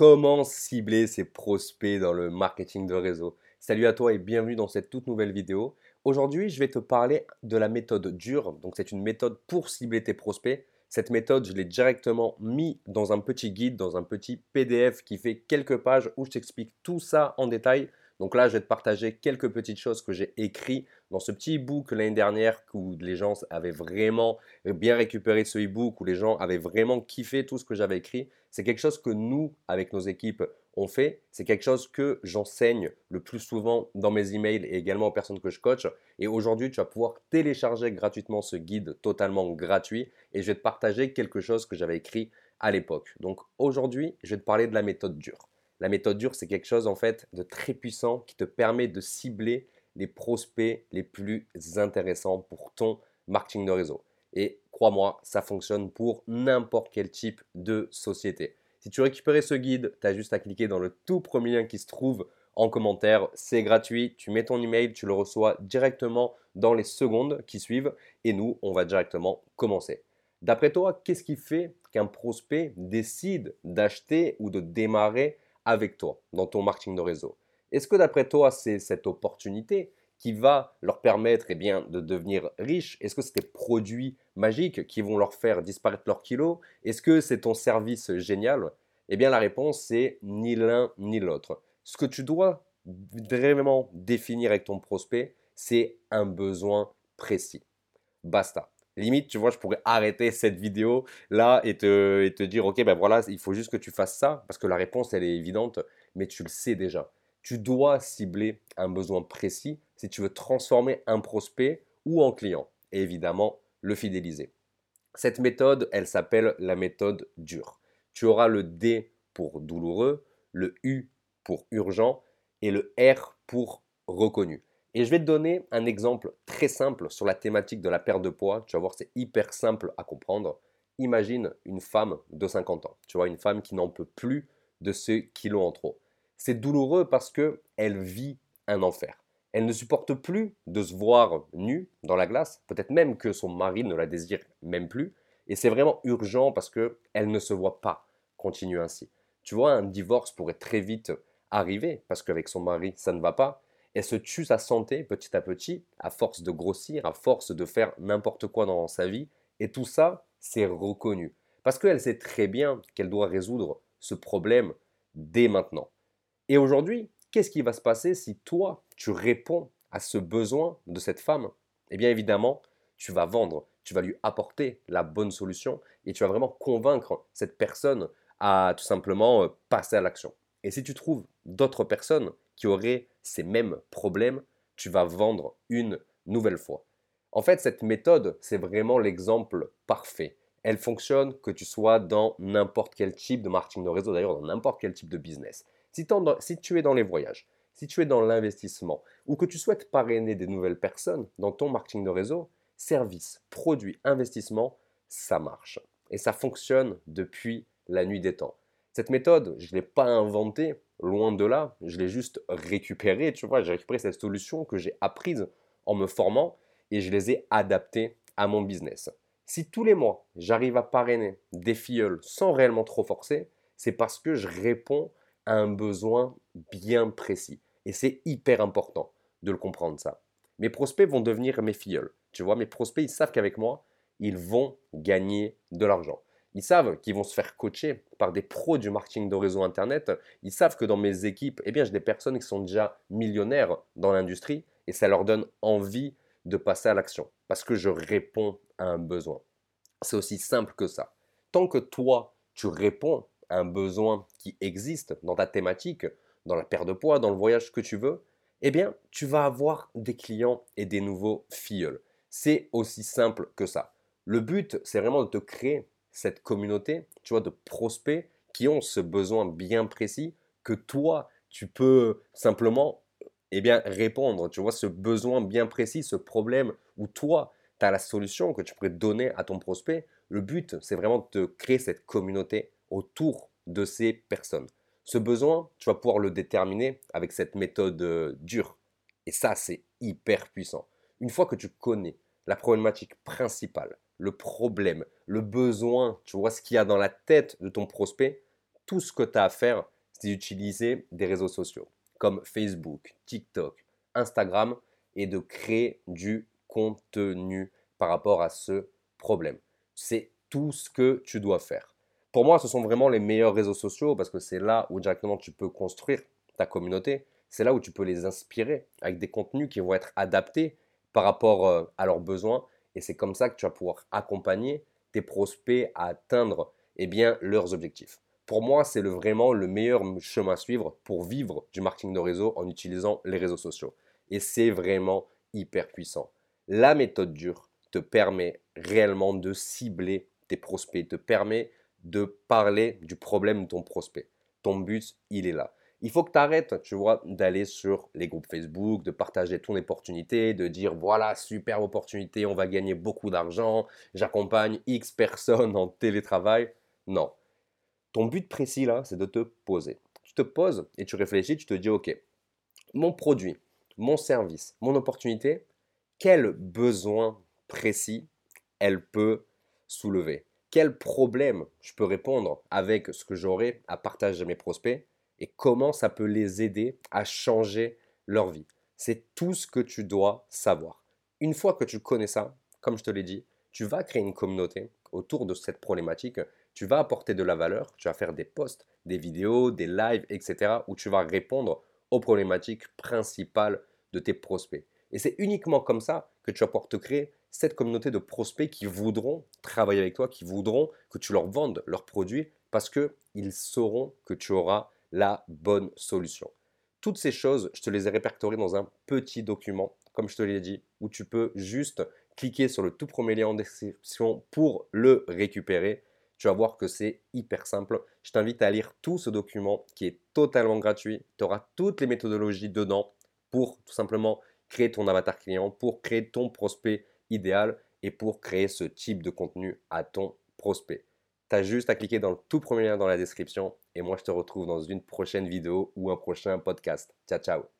Comment cibler ses prospects dans le marketing de réseau Salut à toi et bienvenue dans cette toute nouvelle vidéo. Aujourd'hui, je vais te parler de la méthode dure. Donc, c'est une méthode pour cibler tes prospects. Cette méthode, je l'ai directement mis dans un petit guide, dans un petit PDF qui fait quelques pages où je t'explique tout ça en détail. Donc là, je vais te partager quelques petites choses que j'ai écrites dans ce petit e-book l'année dernière où les gens avaient vraiment bien récupéré ce e-book, où les gens avaient vraiment kiffé tout ce que j'avais écrit. C'est quelque chose que nous, avec nos équipes, on fait. C'est quelque chose que j'enseigne le plus souvent dans mes emails et également aux personnes que je coach. Et aujourd'hui, tu vas pouvoir télécharger gratuitement ce guide totalement gratuit et je vais te partager quelque chose que j'avais écrit à l'époque. Donc aujourd'hui, je vais te parler de la méthode dure. La méthode dure, c'est quelque chose en fait de très puissant qui te permet de cibler les prospects les plus intéressants pour ton marketing de réseau. Et crois-moi, ça fonctionne pour n'importe quel type de société. Si tu récupères ce guide, tu as juste à cliquer dans le tout premier lien qui se trouve en commentaire. C'est gratuit, tu mets ton email, tu le reçois directement dans les secondes qui suivent et nous, on va directement commencer. D'après toi, qu'est-ce qui fait qu'un prospect décide d'acheter ou de démarrer avec toi dans ton marketing de réseau. Est-ce que d'après toi, c'est cette opportunité qui va leur permettre eh bien, de devenir riches? Est-ce que c'est des produits magiques qui vont leur faire disparaître leurs kilos Est-ce que c'est ton service génial? Eh bien, la réponse, c'est ni l'un ni l'autre. Ce que tu dois vraiment définir avec ton prospect, c'est un besoin précis. Basta. Limite, tu vois, je pourrais arrêter cette vidéo là et te, et te dire, ok, ben voilà, il faut juste que tu fasses ça, parce que la réponse, elle est évidente, mais tu le sais déjà. Tu dois cibler un besoin précis si tu veux transformer un prospect ou en client, et évidemment, le fidéliser. Cette méthode, elle s'appelle la méthode dure. Tu auras le D pour douloureux, le U pour urgent et le R pour reconnu. Et je vais te donner un exemple très simple sur la thématique de la perte de poids. Tu vas voir, c'est hyper simple à comprendre. Imagine une femme de 50 ans. Tu vois, une femme qui n'en peut plus de ces kilos en trop. C'est douloureux parce que elle vit un enfer. Elle ne supporte plus de se voir nue dans la glace. Peut-être même que son mari ne la désire même plus. Et c'est vraiment urgent parce que elle ne se voit pas continuer ainsi. Tu vois, un divorce pourrait très vite arriver parce qu'avec son mari, ça ne va pas elle se tue sa santé petit à petit, à force de grossir, à force de faire n'importe quoi dans sa vie. Et tout ça, c'est reconnu. Parce qu'elle sait très bien qu'elle doit résoudre ce problème dès maintenant. Et aujourd'hui, qu'est-ce qui va se passer si toi, tu réponds à ce besoin de cette femme? Eh bien évidemment, tu vas vendre, tu vas lui apporter la bonne solution et tu vas vraiment convaincre cette personne à tout simplement euh, passer à l'action. Et si tu trouves d'autres personnes qui auraient ces mêmes problèmes, tu vas vendre une nouvelle fois. En fait, cette méthode, c'est vraiment l'exemple parfait. Elle fonctionne que tu sois dans n'importe quel type de marketing de réseau, d'ailleurs dans n'importe quel type de business. Si, tu es dans les voyages, si tu es dans l'investissement ou que tu souhaites parrainer des nouvelles personnes dans ton marketing de réseau, service, produit, investissement, ça marche. Et ça fonctionne depuis la nuit des temps. Cette méthode, je ne l'ai pas inventée, Loin de là, je l'ai juste récupéré, tu vois, j'ai récupéré cette solution que j'ai apprise en me formant et je les ai adaptées à mon business. Si tous les mois, j'arrive à parrainer des filleuls sans réellement trop forcer, c'est parce que je réponds à un besoin bien précis. Et c'est hyper important de le comprendre ça. Mes prospects vont devenir mes filleuls. Tu vois, mes prospects, ils savent qu'avec moi, ils vont gagner de l'argent. Ils savent qu'ils vont se faire coacher par des pros du marketing de réseau Internet. Ils savent que dans mes équipes, eh j'ai des personnes qui sont déjà millionnaires dans l'industrie et ça leur donne envie de passer à l'action parce que je réponds à un besoin. C'est aussi simple que ça. Tant que toi, tu réponds à un besoin qui existe dans ta thématique, dans la perte de poids, dans le voyage que tu veux, eh bien, tu vas avoir des clients et des nouveaux filleuls. C'est aussi simple que ça. Le but, c'est vraiment de te créer cette communauté, tu vois, de prospects qui ont ce besoin bien précis que toi, tu peux simplement eh bien, répondre. Tu vois, ce besoin bien précis, ce problème où toi, tu as la solution que tu pourrais donner à ton prospect. Le but, c'est vraiment de créer cette communauté autour de ces personnes. Ce besoin, tu vas pouvoir le déterminer avec cette méthode euh, dure. Et ça, c'est hyper puissant. Une fois que tu connais la problématique principale, le problème, le besoin, tu vois ce qu'il y a dans la tête de ton prospect, tout ce que tu as à faire, c'est d'utiliser des réseaux sociaux comme Facebook, TikTok, Instagram et de créer du contenu par rapport à ce problème. C'est tout ce que tu dois faire. Pour moi, ce sont vraiment les meilleurs réseaux sociaux parce que c'est là où directement tu peux construire ta communauté. C'est là où tu peux les inspirer avec des contenus qui vont être adaptés par rapport euh, à leurs besoins. Et c'est comme ça que tu vas pouvoir accompagner tes prospects à atteindre eh bien, leurs objectifs. Pour moi, c'est vraiment le meilleur chemin à suivre pour vivre du marketing de réseau en utilisant les réseaux sociaux. Et c'est vraiment hyper puissant. La méthode dure te permet réellement de cibler tes prospects, te permet de parler du problème de ton prospect. Ton but, il est là. Il faut que tu arrêtes, tu vois, d'aller sur les groupes Facebook, de partager ton opportunité, de dire voilà, super opportunité, on va gagner beaucoup d'argent, j'accompagne X personnes en télétravail. Non. Ton but précis là, c'est de te poser. Tu te poses et tu réfléchis, tu te dis ok, mon produit, mon service, mon opportunité, quel besoin précis elle peut soulever? Quel problème je peux répondre avec ce que j'aurai à partager à mes prospects? Et comment ça peut les aider à changer leur vie. C'est tout ce que tu dois savoir. Une fois que tu connais ça, comme je te l'ai dit, tu vas créer une communauté autour de cette problématique. Tu vas apporter de la valeur, tu vas faire des posts, des vidéos, des lives, etc. où tu vas répondre aux problématiques principales de tes prospects. Et c'est uniquement comme ça que tu vas pouvoir te créer cette communauté de prospects qui voudront travailler avec toi, qui voudront que tu leur vendes leurs produits parce qu'ils sauront que tu auras la bonne solution. Toutes ces choses, je te les ai répertoriées dans un petit document, comme je te l'ai dit, où tu peux juste cliquer sur le tout premier lien en description pour le récupérer. Tu vas voir que c'est hyper simple. Je t'invite à lire tout ce document qui est totalement gratuit. Tu auras toutes les méthodologies dedans pour tout simplement créer ton avatar client, pour créer ton prospect idéal et pour créer ce type de contenu à ton prospect. Tu as juste à cliquer dans le tout premier lien dans la description et moi je te retrouve dans une prochaine vidéo ou un prochain podcast. Ciao ciao